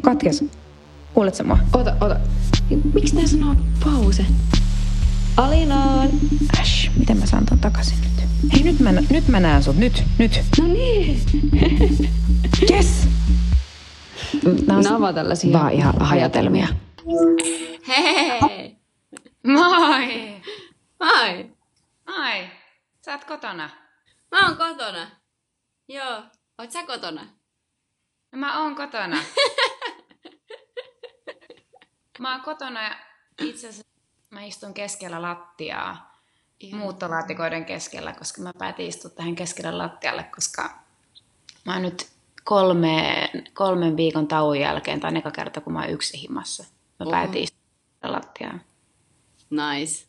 katkes. Kuuletko mua? Ota, ota. Miksi tää sanoo pause? Alina! Äsh, miten mä saan ton takaisin nyt? Hei, nyt mä, nyt mä näen sut. Nyt, nyt. No niin! Yes! Nää on Nämä ovat tällaisia vaan ihan hajatelmia. Hei! Moi! Moi! Ai, sä oot kotona. Mä oon kotona. Joo. Oot sä kotona? No, mä oon kotona. mä oon kotona ja itse asiassa mä istun keskellä lattiaa. muuttolaatikoiden keskellä, koska mä päätin istua tähän keskellä lattialle, koska mä oon nyt kolmeen, kolmen viikon tauon jälkeen, tai eka kerta, kun mä oon yksin himassa. Mä Oho. päätin istua keskellä lattiaa. Nice.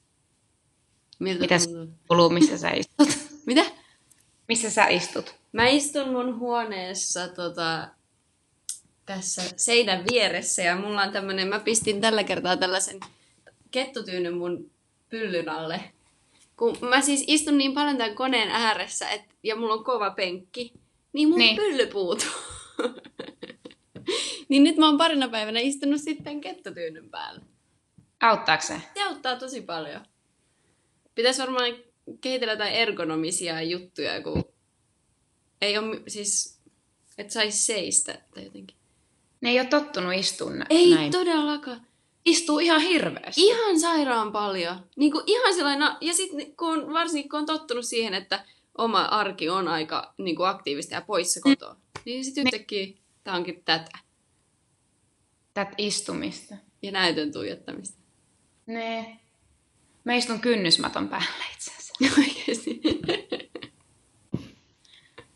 Miltä tuntuu? kuuluu, missä sä istut? Mitä? missä sä istut? Mä istun mun huoneessa tota, tässä seinän vieressä ja mulla on tämmönen, mä pistin tällä kertaa tällaisen kettutyynyn mun pyllyn alle. Kun mä siis istun niin paljon tämän koneen ääressä et, ja mulla on kova penkki, niin mun Niin. pylly puutuu. niin nyt mä oon parina päivänä istunut sitten kettutyynyn päällä. Auttaako se? Se auttaa tosi paljon. Pitäisi varmaan kehitellä jotain ergonomisia juttuja, kun ei ole siis, että saisi seistä tai jotenkin. Ne ei ole tottunut istumaan nä- Ei näin. todellakaan. Istuu ihan hirveästi. Ihan sairaan paljon. Niin kuin ihan sellainen, ja sitten kun on, varsinkin kun on tottunut siihen, että oma arki on aika niin kuin aktiivista ja poissa kotoa, niin sitten yhtäkkiä tämä onkin tätä. Tätä istumista. Ja näytön tuijottamista. Ne. Mä istun kynnysmaton päällä itse asiassa.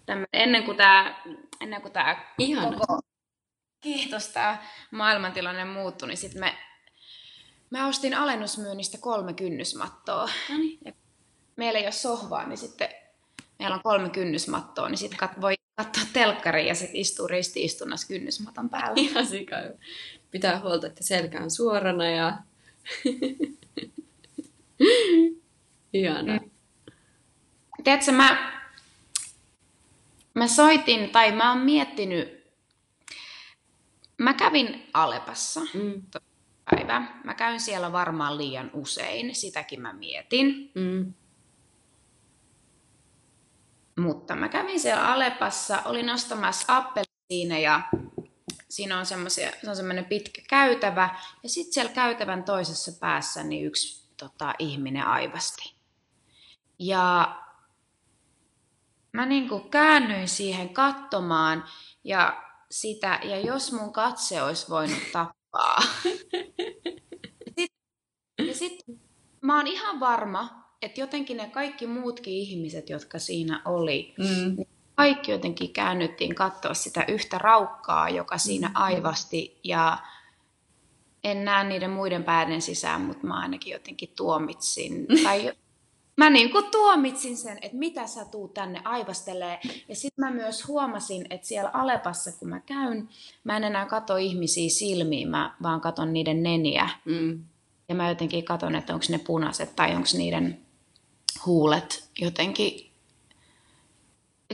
Tämmö- ennen kuin tämä ennen kuin tää Ihana. koko kiitos tää maailmantilanne muuttui, niin sitten me, mä ostin alennusmyynnistä kolme kynnysmattoa. No niin. Meillä ei ole sohvaa, niin sitten meillä on kolme kynnysmattoa, niin sitten kat, voi katsoa telkkaria ja sitten istuu ristiistunnassa kynnysmaton päällä. Ihan sika. Pitää huolta, että selkä on suorana ja... Ihana. Mm. Tiedätkö, mä, mä soitin, tai mä oon miettinyt, mä kävin Alepassa Mm. päivä. Mä käyn siellä varmaan liian usein, sitäkin mä mietin. Mm. Mutta mä kävin siellä Alepassa, olin ostamassa appelsiineja. Siinä on, semmosia, se on semmoinen pitkä käytävä. Ja sitten siellä käytävän toisessa päässä niin yksi tota, ihminen aivasti. Ja mä niinku käännyin siihen katsomaan ja sitä, ja jos mun katse olisi voinut tappaa. Sit, ja sitten mä oon ihan varma, että jotenkin ne kaikki muutkin ihmiset, jotka siinä oli, Mm. kaikki jotenkin käännyttiin katsoa sitä yhtä raukkaa, joka siinä aivasti. Ja en näe niiden muiden päiden sisään, mutta mä ainakin jotenkin tuomitsin. Tai mä niin kuin tuomitsin sen, että mitä sä tuu tänne aivastelee. Ja sitten mä myös huomasin, että siellä Alepassa, kun mä käyn, mä en enää katso ihmisiä silmiin, mä vaan katon niiden neniä. Mm. Ja mä jotenkin katon, että onko ne punaiset tai onko niiden huulet jotenkin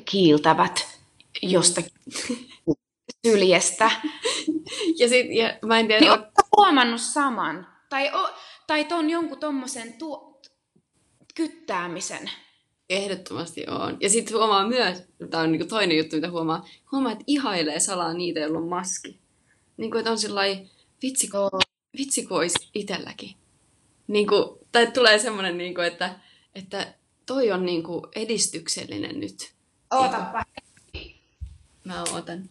kiiltävät jostakin syljestä. Ja sit, ja mä en tiedä, Niin ootko huomannut saman? Tai, o, tai ton jonkun tommosen tuo, kyttäämisen. ehdottomasti on. Ja sitten huomaa myös, tämä on niinku toinen juttu, mitä huomaa, huomaa, että ihailee salaa niitä, joilla on maski. Niin kuin, että on sellainen, vitsi, vitsi kun olisi itselläkin. Niin kuin, tai tulee semmoinen, niin kuin, että, että toi on niin kuin edistyksellinen nyt. Ootapa. Mä ootan.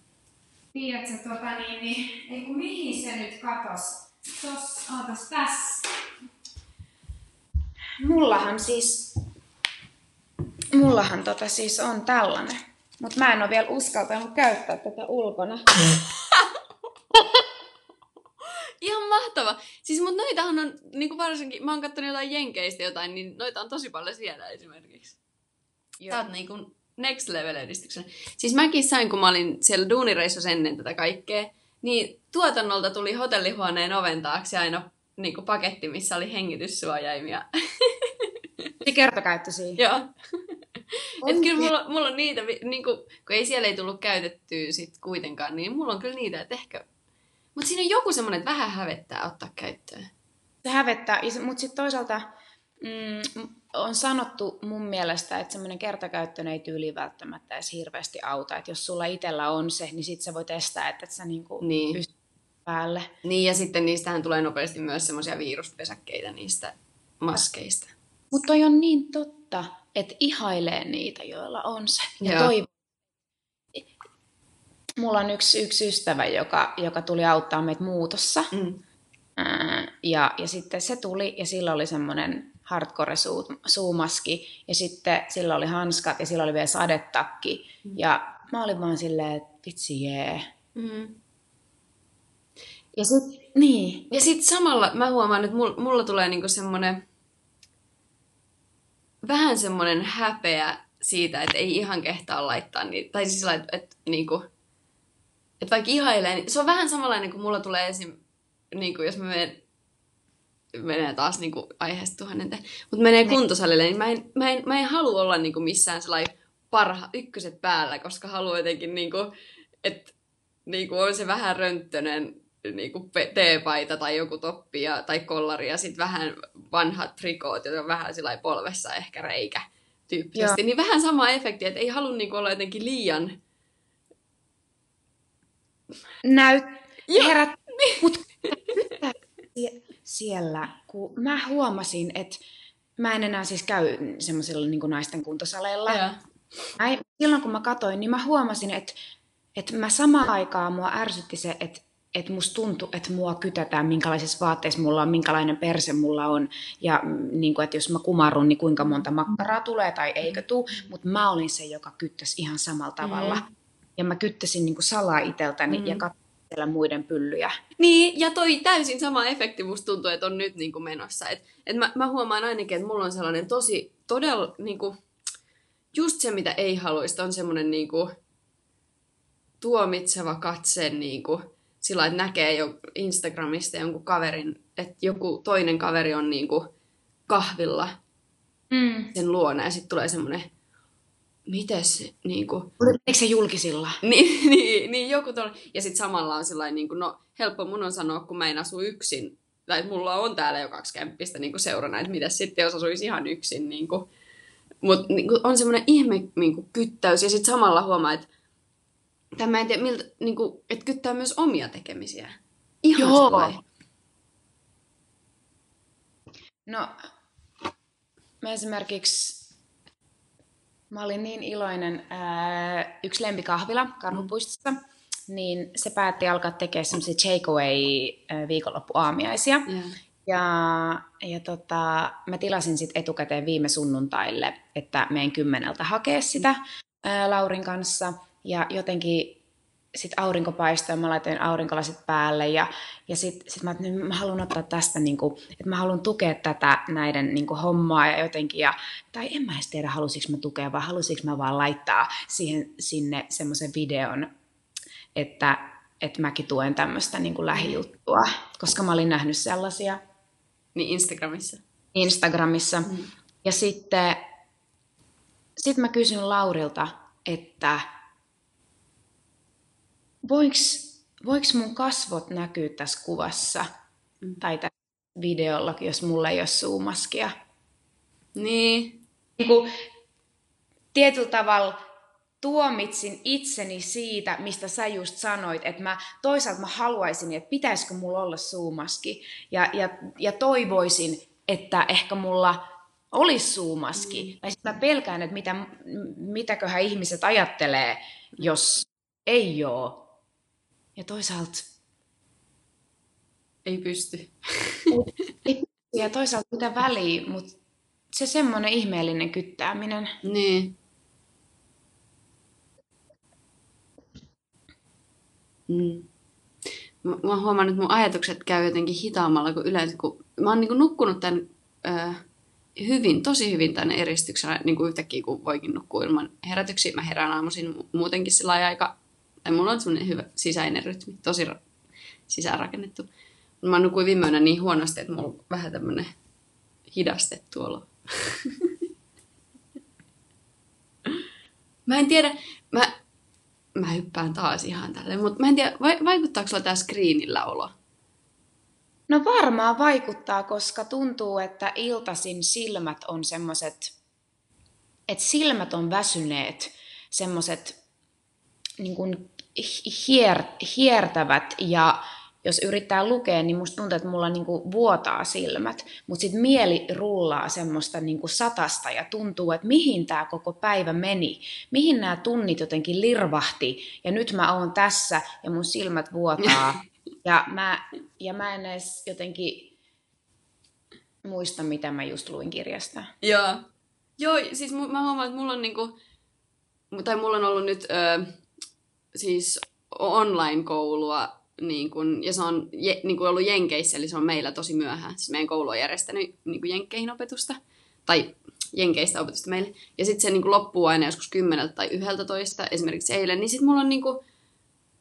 Tiedätkö, tota niin, niin kun mihin se nyt katos? Tos, ootas tässä. Mullahan siis, mullahan tota siis on tällainen. Mutta mä en ole vielä uskaltanut käyttää tätä ulkona. Ihan mahtava. Siis mut noitahan on, niinku varsinkin, mä oon kattonut jotain jenkeistä jotain, niin noita on tosi paljon siellä esimerkiksi. Joo. Sä oot niinku next level edistyksen. Siis mäkin sain, kun mä olin siellä duunireissussa ennen tätä kaikkea, niin tuotannolta tuli hotellihuoneen oven taakse aina niinku paketti, missä oli hengityssuojaimia. Kertokäyttöisiä. Joo. Et kyllä mulla, mulla on niitä, vi- niinku, kun ei siellä ei tullut käytettyä sit kuitenkaan, niin mulla on kyllä niitä, että ehkä Mutta siinä on joku semmoinen, että vähän hävettää ottaa käyttöön. Se hävettää, mutta sitten toisaalta mm, on sanottu mun mielestä, että semmoinen kertakäyttöinen ei tyyli välttämättä edes hirveästi auta. Että jos sulla itsellä on se, niin sit sä voit estää, että et sä niinku Niin. pystyt päälle. Niin, ja sitten niistähän tulee nopeasti myös semmoisia viruspesäkkeitä niistä maskeista. Mutta toi on niin totta, että ihailee niitä, joilla on se. Ja Joo. toivoo. Mulla on yksi, yksi ystävä, joka, joka tuli auttaa meitä muutossa. Mm. Ää, ja, ja sitten se tuli ja sillä oli semmoinen hardcore suu, suumaski ja sitten sillä oli hanskat ja sillä oli vielä sadetakki. Mm. Ja mä olin vaan silleen, että vitsi jee. Mm. Ja sit, niin. Ja sitten samalla mä huomaan, että mulla, mulla tulee niinku semmoinen vähän semmoinen häpeä siitä, että ei ihan kehtaa laittaa niitä. Tai siis sillä, että, että, niinku, että vaikka ihailee, niin se on vähän samanlainen kuin mulla tulee esim. Niinku, jos mä menen menee taas niinku aiheesta tuhannen mutta menee Niin. kuntosalille, niin mä en, mä en, mä en halua olla niinku missään sellainen parha, ykköset päällä, koska haluan jotenkin niinku, että niinku on se vähän rönttönen niinku teepaita tai joku toppi ja, tai kollari ja sitten vähän vanhat trikoot, jotka on vähän sillä polvessa ehkä reikä tyyppisesti. Niin vähän sama efekti, että ei halua niinku olla jotenkin liian... Näyt, Joo. herät, mut sie- siellä, kun mä huomasin, että mä en enää siis käy semmoisilla niin naisten kuntosaleilla. Ja. Mä silloin kun mä katoin, niin mä huomasin, että, että mä samaan aikaan mua ärsytti se, että, että musta tuntui, että mua kytätään, minkälaisissa vaatteissa mulla on, minkälainen perse mulla on. Ja mm, niin kuin, että jos mä kumarrun, niin kuinka monta makkaraa tulee tai eikö tuu. Mutta mä olin se, joka kyttäsi ihan samalla tavalla. Mm. Ja mä kyttäsin niin kuin salaa iteltäni Mm. ja katsoin siellä muiden pyllyjä. Niin, ja toi täysin sama efekti musta tuntuu, että on nyt niin kuin menossa. Et, et mä, mä huomaan ainakin, että mulla on sellainen tosi, todella, niin kuin, just se mitä ei haluaisi, on semmoinen niin kuin, tuomitseva katse niin kuin, sillä että näkee jo Instagramista jonkun kaverin, että joku toinen kaveri on niin kuin, kahvilla Mm. sen luona ja sitten tulee semmoinen, mites, niin kuin, Eikö se julkisilla? niin, niin, niin joku tuolla. Ja sitten samalla on sellainen, niin kuin, no helppo mun on sanoa, kun mä en asu yksin. Tai mulla on täällä jo kaksi kämppistä niin kuin seurana, että mitäs sitten jos asuisi ihan yksin. Niin kuin. Mutta niin kuin, on semmoinen ihme niin kuin, kyttäys. Ja sitten samalla huomaa, että tämä en tiedä, miltä, niin kuin, että kyttää myös omia tekemisiä. Ihan Joo. sellainen. No, mä esimerkiksi, mä olin niin iloinen, ää, yksi lempikahvila Karhupuistossa, niin se päätti alkaa tekemään semmoisia takeaway viikonloppuaamiaisia. Ja. Ja, ja tota, mä tilasin sitten etukäteen viime sunnuntaille, että menen kymmeneltä hakea sitä ää, Laurin kanssa. Ja jotenkin sitten aurinko paistoi ja mä laitoin aurinkolasit päälle. Ja, ja sitten sit mä, että mä haluan ottaa tästä, niinku, että mä haluan tukea tätä näiden niinku, hommaa ja jotenkin. Ja, tai en mä edes tiedä, halusinko mä tukea vai halusinko mä vaan laittaa siihen, sinne semmoisen videon, että, että mäkin tuen tämmöistä niinku, lähijuttua. Koska mä olin nähnyt sellaisia. Niin Instagramissa. Instagramissa. Mm. Ja sitten sit mä kysyn Laurilta, että voiks, voiks mun kasvot näkyä tässä kuvassa mm. tai tässä videolla, jos mulla ei ole suumaskia. Niin. Niin kuin, tietyllä tavalla tuomitsin itseni siitä, mistä sä just sanoit, että mä toisaalta mä haluaisin, että pitäisikö mulla olla suumaski ja, ja, ja toivoisin, että ehkä mulla olisi suumaski. Mm. Tai sitten mä pelkään, että mitä, mitäköhän ihmiset ajattelee, jos ei oo. Ja toisaalta Ei pysty. ei, ja toisaalta mitä väliä, mutta se semmoinen ihmeellinen kyttääminen. Niin. Mm. Mä, mä oon huomannut, että mun ajatukset käy jotenkin hitaammalla kuin yleensä, kun mä oon niin nukkunut tämän ö, hyvin, tosi hyvin tänne eristyksellä, niin kuin yhtäkkiä kun voikin nukkua ilman herätyksiä. Mä herään aamuisin mu- muutenkin sillä aika, tai mulla on semmoinen hyvä sisäinen rytmi, tosi ra- sisäänrakennettu. Mä nukuin viime yönä niin huonosti, että mulla on vähän tämmöinen hidastettu olo. Mä en tiedä, mä, mä hyppään taas ihan tälleen. Mutta mä en tiedä, vai, vaikuttaako sulla tää screenillä olo? No varmaan vaikuttaa, koska tuntuu, että iltasin silmät on semmoset, että silmät on väsyneet, semmoset niin kuin hier, hiertävät ja jos yrittää lukea, niin musta tuntuu, että mulla niinku vuotaa silmät, mutta sitten mieli rullaa semmoista niinku satasta ja tuntuu, että mihin tämä koko päivä meni, mihin nämä tunnit jotenkin lirvahti ja nyt mä oon tässä ja mun silmät vuotaa ja mä, ja mä en edes jotenkin muista, mitä mä just luin kirjasta. Joo. Joo, siis mä huomaan, että mulla on niinku, tai mulla on ollut nyt ö, siis online-koulua niin kun, ja se on je, niin kun ollut Jenkeissä, eli se on meillä tosi myöhään. Siis meidän koulu on järjestänyt niin Jenkkeihin opetusta, tai Jenkeistä opetusta meille. Ja sitten se niin kun loppuu aina joskus kymmeneltä tai yhdeltä toista, esimerkiksi eilen. Niin sitten mulla on niin kun,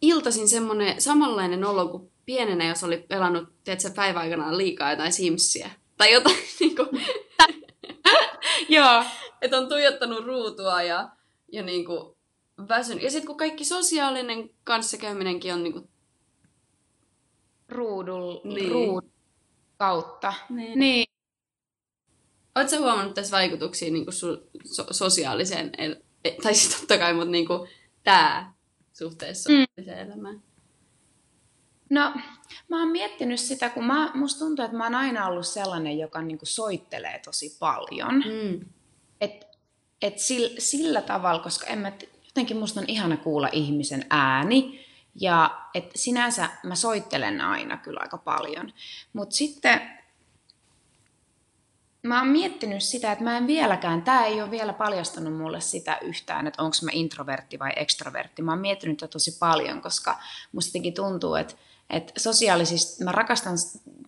iltaisin semmoinen samanlainen olo kuin pienenä, jos oli pelannut, tiedätkö, päiväaikanaan liikaa jotain Simsiä. Tai jotain niin kuin... Joo. Että on tuijottanut ruutua ja, ja niin kuin väsynyt. Ja sitten kun kaikki sosiaalinen kanssakäyminenkin on niin kuin ruudul, niin. ruud kautta. Niin. niin. Oletko huomannut tässä vaikutuksia niin su, so, sosiaaliseen, el- e, tai siis totta kai, mutta niin tämä suhteessa mm. sosiaaliseen mm. elämään? No, mä oon miettinyt sitä, kun mä, musta tuntuu, että mä oon aina ollut sellainen, joka niin soittelee tosi paljon. Mm. Et, et sillä, sillä tavalla, koska en mä, jotenkin musta on ihana kuulla ihmisen ääni, ja et sinänsä mä soittelen aina kyllä aika paljon. Mutta sitten mä oon miettinyt sitä, että mä en vieläkään, tämä ei ole vielä paljastanut mulle sitä yhtään, että onko mä introvertti vai extrovertti. Mä oon miettinyt tätä tosi paljon, koska musta jotenkin tuntuu, että, että sosiaalisista, mä rakastan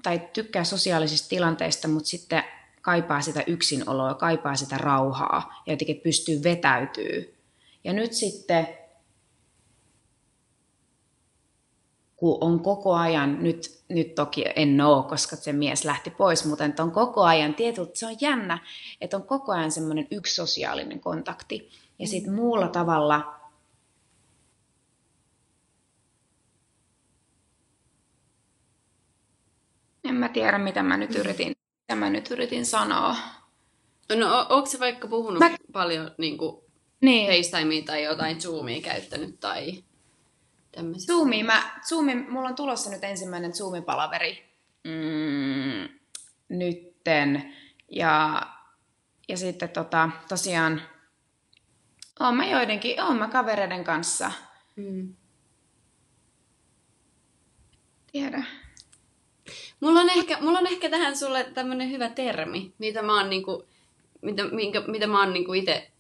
tai tykkään sosiaalisista tilanteista, mutta sitten kaipaa sitä yksinoloa, kaipaa sitä rauhaa ja jotenkin pystyy vetäytyy. Ja nyt sitten kun on koko ajan, nyt, nyt toki en oo, koska se mies lähti pois, mutta että on koko ajan, tietysti se on jännä, että on koko ajan semmoinen yksi sosiaalinen kontakti. Ja sitten muulla tavalla en mä tiedä, mitä mä nyt yritin, mitä mä nyt yritin sanoa. No, onko se vaikka puhunut mä... paljon niin kuin niin. FaceTimea tai jotain Zoomia käyttänyt tai tämmöisiä? Zoomi, mä, Zoomi, mulla on tulossa nyt ensimmäinen Zoom-palaveri mm, nytten. Ja, ja sitten tota, tosiaan oon mä joidenkin, oon mä kavereiden kanssa. Mm. Tiedä. Mulla on, ehkä, mulla on ehkä tähän sulle tämmönen hyvä termi, mitä mä oon, niinku, mitä, minkä, mitä mä oon niinku itse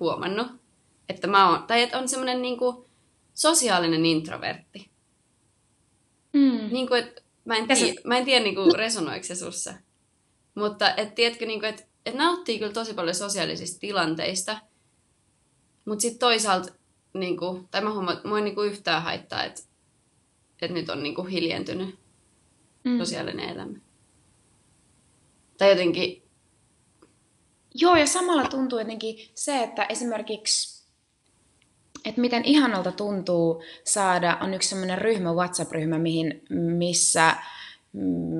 huomannut. Että mä oon, tai että on semmoinen niinku, sosiaalinen introvertti. Mm. Niin kuin, että mä en, tiedä, mä en tiedä niin kuin, resonoiko se sussa. Mutta et, tiedätkö, niin kuin, että et nauttii kyllä tosi paljon sosiaalisista tilanteista. Mutta sitten toisaalta, niin kuin, tai mä huomaan, että mua ei niin kuin yhtään haittaa, että, että nyt on niin kuin hiljentynyt mm. sosiaalinen elämä. Tai jotenkin... Joo, ja samalla tuntuu jotenkin se, että esimerkiksi että miten ihanalta tuntuu saada, on yksi sellainen ryhmä, WhatsApp-ryhmä, mihin, missä,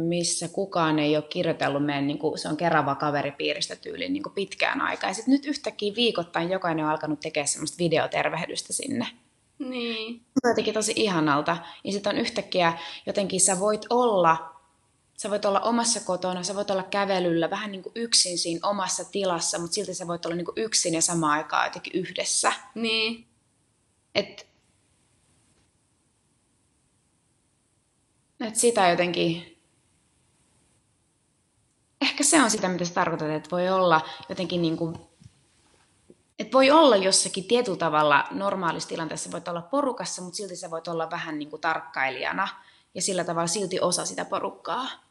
missä kukaan ei ole kirjoitellut meidän, niin kuin, se on kerava kaveripiiristä tyyliin niin pitkään aikaa. Ja sitten nyt yhtäkkiä viikoittain jokainen on alkanut tekemään semmoista videotervehdystä sinne. Niin. Se on jotenkin tosi ihanalta. Ja sitten on yhtäkkiä jotenkin sä voit olla Sä voit olla omassa kotona, sä voit olla kävelyllä, vähän niin kuin yksin siinä omassa tilassa, mutta silti sä voit olla niin kuin yksin ja samaan aikaan jotenkin yhdessä. Niin. Et, et sitä jotenkin... Ehkä se on sitä, mitä sä tarkoitat, että voi olla jotenkin niin kuin et voi olla jossakin tietyllä tavalla normaalissa tilanteessa, voit olla porukassa, mutta silti sä voit olla vähän niin kuin tarkkailijana ja sillä tavalla silti osa sitä porukkaa.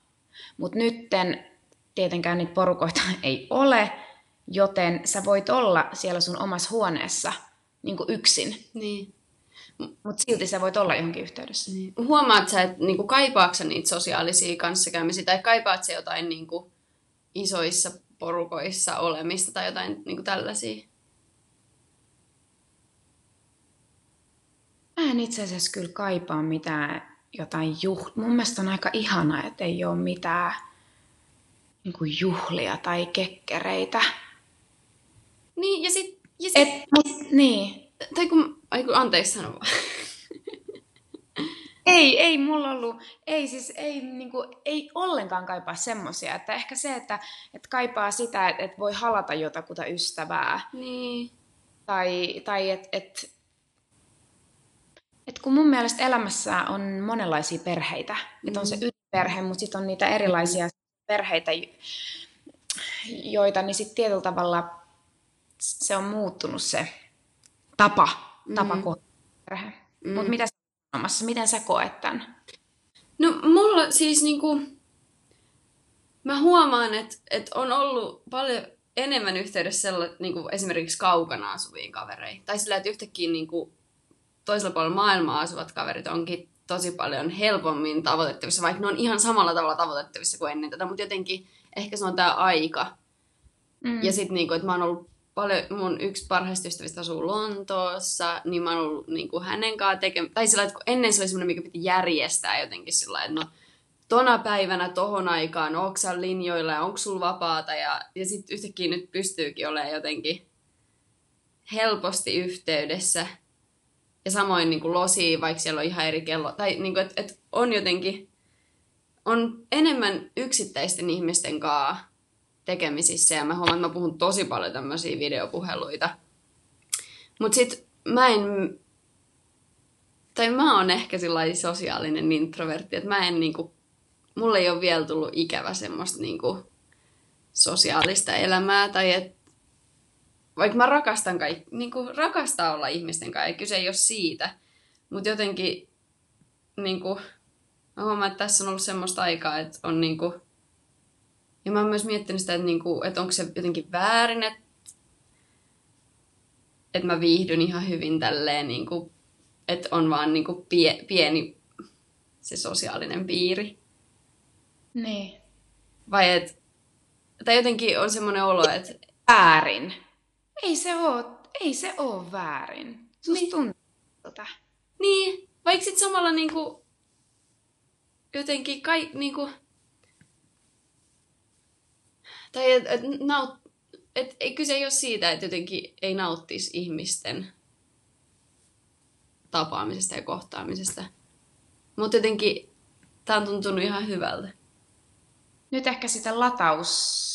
Mutta nytten tietenkään niitä porukoita ei ole, joten sä voit olla siellä sun omassa huoneessa niin kuin yksin. Niin. Mutta silti sä voit olla johonkin yhteydessä. Niin. Huomaat sä, että niinku, kaipaatko niitä sosiaalisia kanssakäymisiä tai kaipaat sä jotain niinku, isoissa porukoissa olemista tai jotain niinku, tällaisia? Mä en itse asiassa kyllä kaipaa mitään jotain juh... Mun mielestä on aika ihanaa, että ei ole mitään niin kuin juhlia tai kekkereitä. Niin, ja sit... Ja sit Et, mut, niin. tai kun... Ai kun, anteeksi sano vaan. Ei, ei mulla ollut, ei siis, ei, niin kuin, ei ollenkaan kaipaa semmosia, että ehkä se, että, että kaipaa sitä, että, että voi halata jotakuta ystävää, Niin. tai, tai että et, et kun mun mielestä elämässä on monenlaisia perheitä, mm. että on se ydinperhe, mutta sitten on niitä erilaisia perheitä, joita, niin sitten tietyllä tavalla se on muuttunut se tapa, tapa Mm. mm. perhe. Mm. Mutta mitä sanomassa, miten sä koet tämän? No mulla siis niinku... Mä huomaan, että et on ollut paljon enemmän yhteydessä sella, niinku esimerkiksi kaukana asuviin kavereihin. Tai sillä, että yhtäkkiä niinku toisella puolella maailmaa asuvat kaverit onkin tosi paljon helpommin tavoitettavissa, vaikka ne on ihan samalla tavalla tavoitettavissa kuin ennen tätä, mutta jotenkin ehkä se on tää aika. Mm. Ja sitten niinku, että mä oon ollut paljon, mun yksi parhaista ystävistä asuu Lontoossa, niin mä oon ollut niinku hänen kanssaan tekemään, tai sillä, että ennen se oli semmoinen, mikä piti järjestää jotenkin sillä että no, tona päivänä tohon aikaan, onko sä linjoilla ja onko sulla vapaata, ja, ja sitten yhtäkkiä nyt pystyykin olemaan jotenkin helposti yhteydessä. Ja samoin niin kuin losi, vaikka siellä on ihan eri kello. Tai niin kuin, että et on jotenkin, on enemmän yksittäisten ihmisten kanssa tekemisissä. Ja mä huomaan, että mä puhun tosi paljon tämmöisiä videopuheluita. Mutta sit mä en, tai mä oon ehkä sellainen sosiaalinen introvertti, että mä en niinku, mulle ei ole vielä tullut ikävä semmoista niinku sosiaalista elämää. Tai et, vaikka mä rakastan kaikki, niinku rakastaa olla ihmisten kanssa, ja kyse ei ole siitä. Mutta jotenkin, niinku, mä huomaan, että tässä on ollut semmoista aikaa, että on niinku, ja mä oon myös miettinyt sitä, että, niinku, että onko se jotenkin väärin, että, että mä viihdyn ihan hyvin tälleen, niinku, että on vaan niinku pie, pieni se sosiaalinen piiri. Niin. Vai et, tai jotenkin on semmoinen olo, että Väärin. Ei se oo, ei se oo väärin. Susta Niin. tuntuu tota. niin, vaikka sit samalla niinku, jotenkin kai, niinku, tai et, et, naut, et, ei, kyse ei ole siitä, että jotenkin ei nauttisi ihmisten tapaamisesta ja kohtaamisesta. Mutta jotenkin tää on tuntunut ihan hyvältä. Nyt ehkä sitä lataus,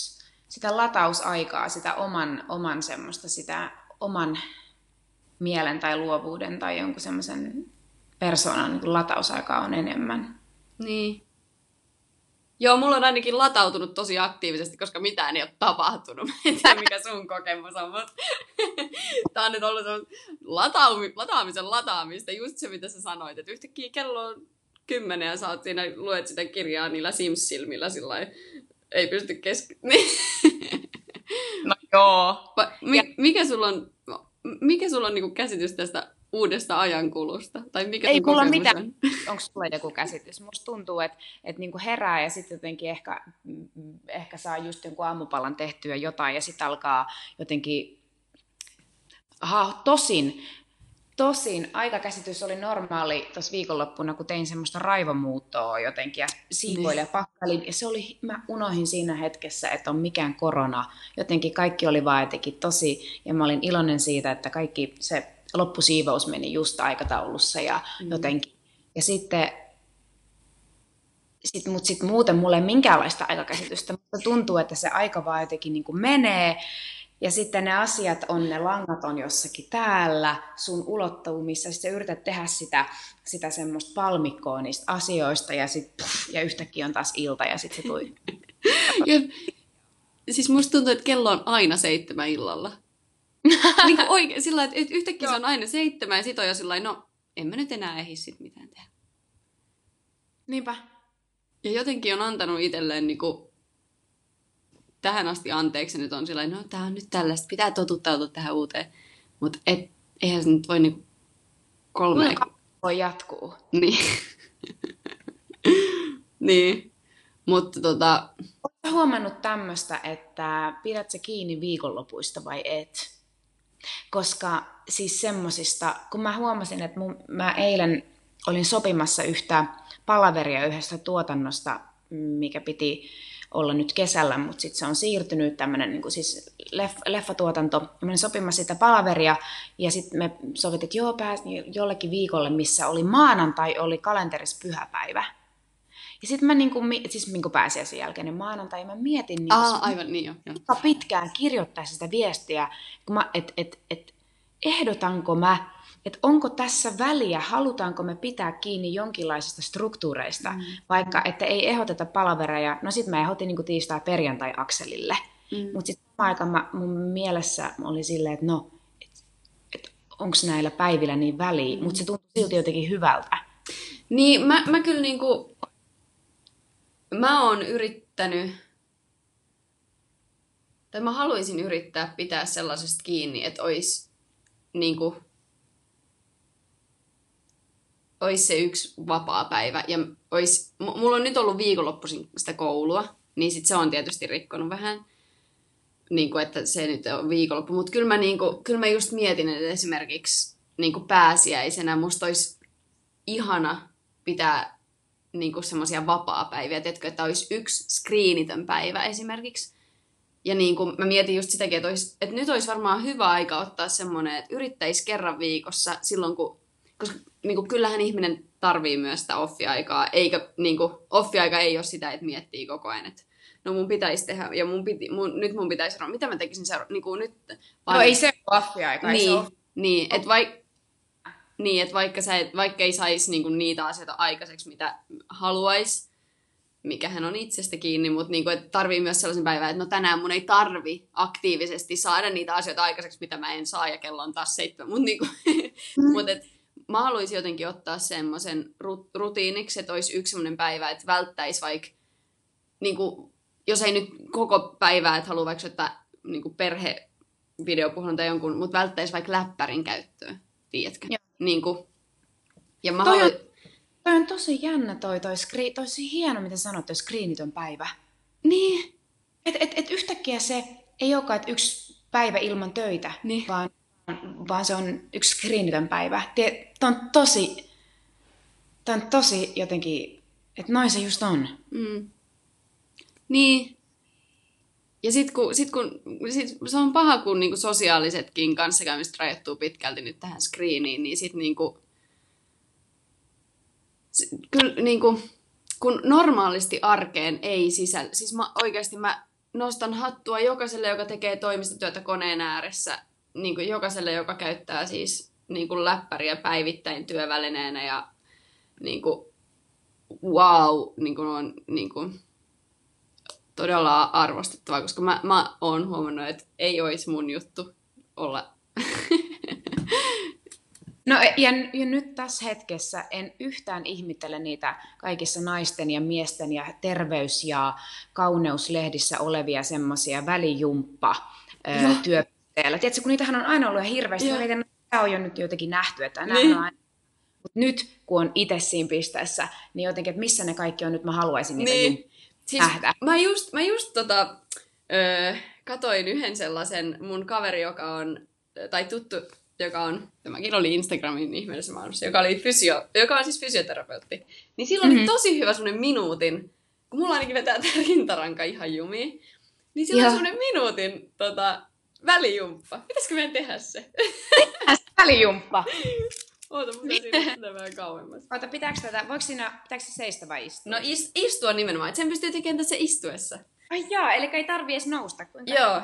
sitä latausaikaa, sitä oman, oman semmoista, sitä oman mielen tai luovuuden tai jonkun semmoisen persoonan niin latausaikaa on enemmän. Niin. Joo, mulla on ainakin latautunut tosi aktiivisesti, koska mitään ei ole tapahtunut. En tiedä, mikä sun kokemus on, mutta tää on nyt ollut lataumi, lataamisen lataamista. Just se, mitä sä sanoit, että yhtäkkiä kello on kymmenen ja sä oot siinä, luet sitä kirjaa niillä Sims-silmillä sillä ei pysty keski... Niin. No joo. Va- mi- mikä sulla on, mikä sulla on niinku käsitys tästä uudesta ajankulusta? Tai mikä Ei mulla mitään. on? Onko sulla joku käsitys? Musta tuntuu, että, että niinku herää ja sitten jotenkin ehkä, mm, ehkä saa just jonkun aamupalan tehtyä jotain ja sitten alkaa jotenkin... Aha, tosin, tosin aikakäsitys oli normaali tuossa viikonloppuna, kun tein semmoista raivomuuttoa jotenkin ja siivoilin ja pakkailin. Ja se oli, mä unohin siinä hetkessä, että on mikään korona. Jotenkin kaikki oli vaan jotenkin tosi, ja mä olin iloinen siitä, että kaikki se loppusiivous meni just aikataulussa ja Mm. jotenkin. Ja sitten, sit, mutta sitten muuten mulle ei minkäänlaista aikakäsitystä, mutta tuntuu, että se aika vaan jotenkin niin kuin menee. Ja sitten ne asiat on, ne langat on jossakin täällä sun ulottuvuudessa, sitten yrität tehdä sitä, sitä semmoista palmikkoa niistä asioista ja, sit, puff, ja yhtäkkiä on taas ilta ja sitten se tuli. Ja, siis musta tuntuu, että kello on aina seitsemän illalla. niin kuin oikein, sillä lailla, että yhtäkkiä se on aina seitsemän ja sit on jo sillä lailla, no en mä nyt enää ehdi sit mitään tehdä. Niinpä. Ja jotenkin on antanut itselleen niinku tähän asti anteeksi nyt on sillä lailla, no tää on nyt tällaista, pitää totuttautua tähän uuteen. Mutta et, eihän se nyt voi niinku kolme... Kuinka voi jatkuu? Niin. niin. Mutta tota, Oletko huomannut tämmöistä, että pidät sä kiinni viikonlopuista vai et? Koska siis semmosista, kun mä huomasin, että mun, mä eilen olin sopimassa yhtä palaveria yhdestä tuotannosta, mikä piti olla nyt kesällä, mutta sitten se on siirtynyt tämmöinen niin siis leff, leffatuotanto. Mä olin sopimassa sitä palaveria ja sitten me sovittiin, että joo, pääsin jollekin viikolle, missä oli maanantai, oli kalenterissa pyhäpäivä. Ja sitten mä niinku, siis niinku pääsiäisen jälkeen, niin maanantai mä mietin niinku, Aa, aivan niin jo. jo. pitkään kirjoittaa sitä viestiä, että et, et, ehdotanko mä, että onko tässä väliä, halutaanko me pitää kiinni jonkinlaisista struktuureista, mm. vaikka että ei ehdoteta palavereja, no sitten mä ehdotin niin tiistai perjantai akselille. Mm. Mutta sitten samaan aikaan mä, mun mielessä oli silleen, että no, et, et, onko näillä päivillä niin väliä, mm. mutta se tuntui silti jotenkin hyvältä. Niin, mä, mä kyllä niinku, mä oon yrittänyt, tai mä haluaisin yrittää pitää sellaisesta kiinni, että olisi niinku, olisi se yksi vapaa päivä. Ja olisi, mulla on nyt ollut viikonloppuisin sitä koulua, niin sit se on tietysti rikkonut vähän. Niin kuin, että se nyt on viikonloppu. Mutta kyllä niin kuin, kyllä mä just mietin, että esimerkiksi niin kuin pääsiäisenä musta olisi ihana pitää niin semmoisia vapaa-päiviä, tiedätkö, että olisi yksi screenitön päivä esimerkiksi. Ja niin kuin mä mietin just sitäkin, että, olisi, että nyt olisi varmaan hyvä aika ottaa semmoinen, että yrittäisi kerran viikossa silloin, kun, koska niin kuin, kyllähän ihminen tarvii myös sitä offi-aikaa, eikä niin kuin, offi-aika ei ole sitä, että miettii koko ajan, että no mun pitäisi tehdä, ja mun piti, mun, nyt mun pitäisi sanoa, mitä mä tekisin seura- niin kuin nyt. Vaan, no ei se ole offi-aika, niin, ei se niin, että vaik, niin, että vaikka, sä et, vaikka ei saisi niinku niitä asioita aikaiseksi, mitä haluaisi, mikä hän on itsestä kiinni, mutta niinku, että tarvii myös sellaisen päivän, että no tänään mun ei tarvi aktiivisesti saada niitä asioita aikaiseksi, mitä mä en saa, ja kello on taas seitsemän. Mutta niinku, mm. mut et, mä haluaisin jotenkin ottaa semmoisen rutiiniksi, että olisi yksi semmoinen päivä, että välttäisi vaikka, niinku, jos ei nyt koko päivää, että haluaa vaikka ottaa niinku perhe videopuhelun tai jonkun, mutta välttäisi vaikka läppärin käyttöä, tiedätkö? Joo. Niin kuin, ja mä toi, haluan... on, toi on tosi jännä toi, toi, skri, tosi hieno, mitä sanot, toi screenitön päivä. Niin. Et, et, et yhtäkkiä se ei olekaan, että yksi päivä ilman töitä, niin. vaan, vaan se on yksi screenitön päivä. Tämä on tosi, tämä on tosi jotenkin, että noin se just on. Mm. Niin, ja sitten kun, sit kun sit se on paha, kun niinku sosiaalisetkin kanssakäymiset rajoittuu pitkälti nyt tähän screeniin, niin sitten niinku, kyllä niinku, kun normaalisti arkeen ei sisällä, siis mä, oikeasti mä nostan hattua jokaiselle, joka tekee toimistotyötä koneen ääressä, niin kuin jokaiselle, joka käyttää siis niin kuin läppäriä päivittäin työvälineenä ja niin kuin, wow, niin kuin on, niin kuin, todella arvostettavaa, koska mä, mä oon huomannut, että ei olisi mun juttu olla. No ja, ja nyt tässä hetkessä en yhtään ihmittele niitä kaikissa naisten ja miesten ja terveys- ja kauneuslehdissä olevia semmoisia välijumppa työpeillä. Tiedätkö, kun niitähän on aina ollut hirveästi, ja. mietin, tämä on jo nyt jotenkin nähty, että niin. on aina mutta nyt, kun on itse siinä pisteessä, niin jotenkin, että missä ne kaikki on nyt, mä haluaisin niitä niin. Siis nähdä. Mä just, mä just tota, öö, katoin yhden sellaisen mun kaveri, joka on, tai tuttu, joka on, tämäkin oli Instagramin ihmeellisessä maailmassa, joka, oli fysio, joka on siis fysioterapeutti. Niin silloin mm-hmm. oli tosi hyvä semmoinen minuutin, kun mulla ainakin vetää tämä rintaranka ihan jumiin, niin silloin on semmoinen minuutin tota, välijumppa. Pitäisikö meidän tehdä se? välijumppa. Oota, mun täytyy mennä vähän kauemmas. Oota, pitääkö tätä, voiko siinä, pitääkö se seistä vai istua? No is, istua nimenomaan, että sen pystyy tekemään tässä istuessa. Ai jaa, eli ei tarvi edes nousta. Kuinka Joo.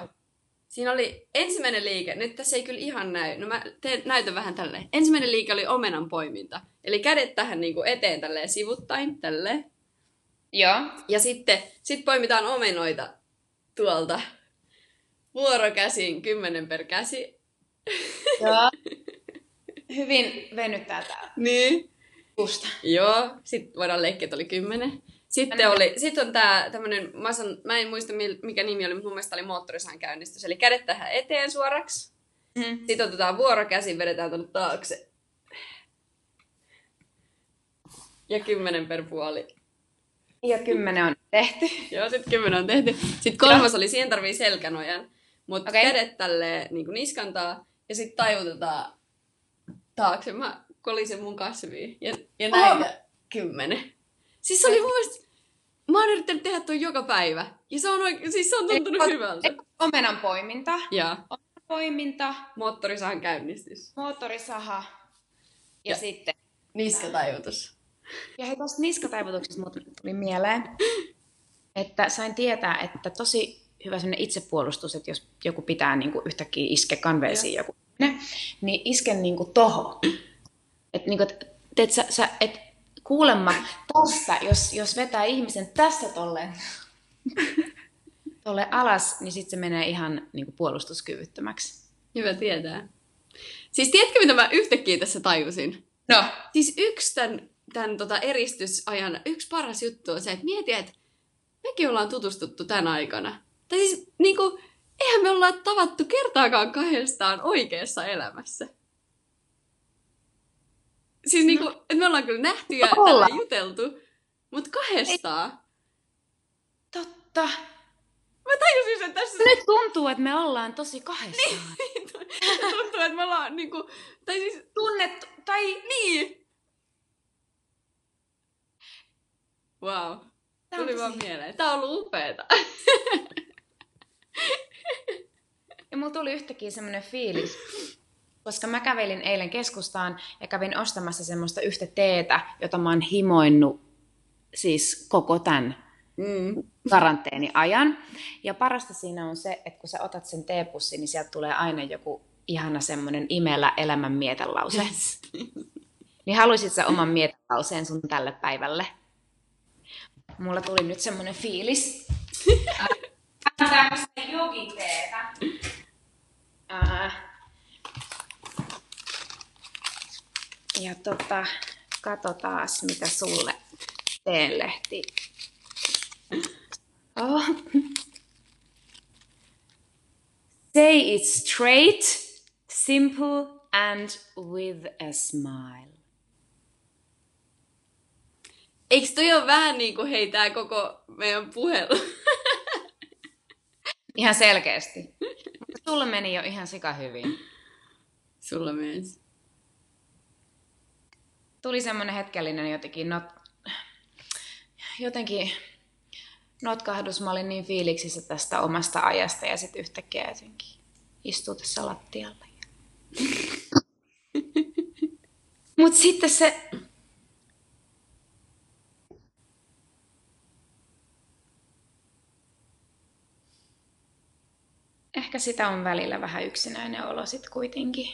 Siinä oli ensimmäinen liike, nyt tässä ei kyllä ihan näy, no mä teen, näytän vähän tälleen. Ensimmäinen liike oli omenan poiminta. Eli kädet tähän niin kuin eteen tälleen sivuttain, tälleen. Joo. Ja sitten sit poimitaan omenoita tuolta vuorokäsin, kymmenen per käsi. Joo. hyvin venyttää täällä. Niin. Just. Joo, sitten voidaan leikkiä, että oli kymmenen. Sitten, oli, sitten on tää tämmönen, mä, san, mä en muista mikä nimi oli, mutta mun mielestä oli moottorisahan käynnistys. Eli kädet tähän eteen suoraksi. Mm. Sitten otetaan vuorokäsin, vedetään tuonne taakse. Ja kymmenen per puoli. Ja kymmenen on tehty. Joo, sitten kymmenen on tehty. Sitten kolmas oli, siihen tarvii selkänojan. Mutta okay. kädet tälleen niin niskantaa ja sitten taivutetaan taakse. Mä kolisen mun kasviin ja, ja näitä oh. kymmenen. Siis se oli mun mielestä... Mä oon yrittänyt tehdä toi joka päivä. Ja se on, oikein, siis se on tuntunut Ei, hyvältä. Omenan poiminta. Ja Poiminta, moottorisahan käynnistys. moottorisaha ja, Ja- sitten... Niskataivutus. Ja hei, tuosta niskataivutuksesta muuten tuli mieleen, että sain tietää, että tosi hyvä sellainen itsepuolustus, että jos joku pitää niin kuin yhtäkkiä iske kanveisiin joku, ne, niin iske niin kuin toho. Että niin kuin, et, et sä, sä, et kuulemma tästä, jos, jos vetää ihmisen tästä tolleen, tolle alas, niin sitten se menee ihan niin kuin puolustuskyvyttömäksi. Hyvä tietää. Siis tiedätkö, mitä mä yhtäkkiä tässä tajusin? No, Siis yksi tämän, tämän tota eristysajan, yksi paras juttu on se, että mieti, että mekin ollaan tutustuttu tämän aikana. Tai siis niinku, eihän me olla tavattu kertaakaan kahdestaan oikeassa elämässä. Siis niinku, että me ollaan kyllä nähty ja Ollaan. tällä juteltu, mutta kahdestaan. totta. Mä tajusin sen tässä. Nyt tuntuu, että me ollaan tosi kahdestaan. Tuntuu, että me ollaan niinku, tai siis, Tunnettu, tai niin. Wow. Tuli vaan mieleen. Tää on ollut upeeta. Ja mulla tuli yhtäkkiä semmoinen fiilis, koska mä kävelin eilen keskustaan ja kävin ostamassa semmoista yhtä teetä, jota mä oon himoinnut siis koko tämän Mm. karanteeniajan. Ja parasta siinä on se, että kun sä otat sen teepussin, niin sieltä tulee aina joku ihana semmoinen imellä elämän mietelause. Yes. Niin haluaisit sä oman mietelauseen sun tälle päivälle? Mulla tuli nyt semmonen fiilis. Tämmöistä jogiteetä. Ja tota, katsotaas mitä sulle teenlehti. Oh. Say it straight, simple and with a smile. Eikö toi ole vähän niin kuin hei tää koko meidän puhelu? Ihan selkeästi. Sulla meni jo ihan sika hyvin. Sulla myös. Tuli semmoinen hetkellinen jotenkin, not, jotenkin notkahdus. Mä olin niin fiiliksissä tästä omasta ajasta ja sitten yhtäkkiä jotenkin istuu tässä lattialla. Mutta sitten se... Ehkä sitä on välillä vähän yksinäinen olo sitten kuitenkin.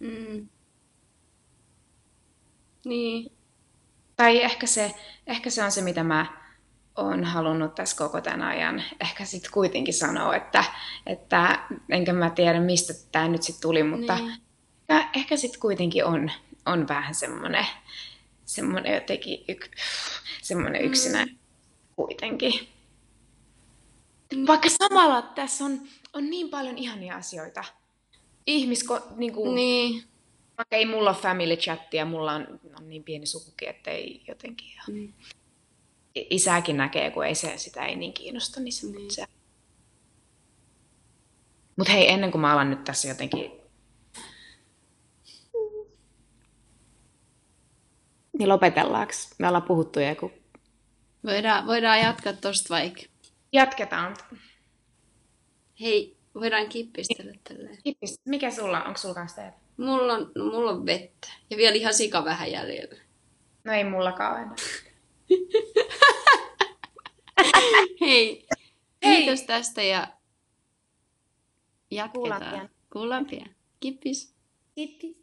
Mm. Niin. Tai ehkä se, ehkä se on se, mitä mä oon halunnut tässä koko tämän ajan. Ehkä sitten kuitenkin sanoa, että, että enkä mä tiedä, mistä tämä nyt sitten tuli, mutta Niin. ehkä, ehkä sitten kuitenkin on, on vähän semmoinen, semmoinen jotenkin yk, semmoinen Mm. yksinäinen kuitenkin. Vaikka samalla tässä on, on niin paljon ihania asioita. Ihmisko, niin kuin, Niin. vaikka ei mulla ole family chattia, mulla on, on niin pieni sukukin, että ei jotenkin ihan... Niin. I- Isäkin näkee, kun ei se, sitä ei niin kiinnosta, niin se... Niin. se... Mutta hei, ennen kuin mä alan nyt tässä jotenkin... Niin lopetellaanko? Me ollaan puhuttu ja kun Voidaan, voidaan jatkaa tosta vaikka. Jatketaan. Hei, voidaan kippistellä tälleen. Kippis, mikä sulla on? Onko sulla kanssa teet? Mulla on, no, mulla on vettä. Ja vielä ihan sika vähän jäljellä. No ei mullakaan enää. Hei, Hei. kiitos tästä ja jatketaan. Kuullaan pian. Kuullaan pian. Kippis. Kippis.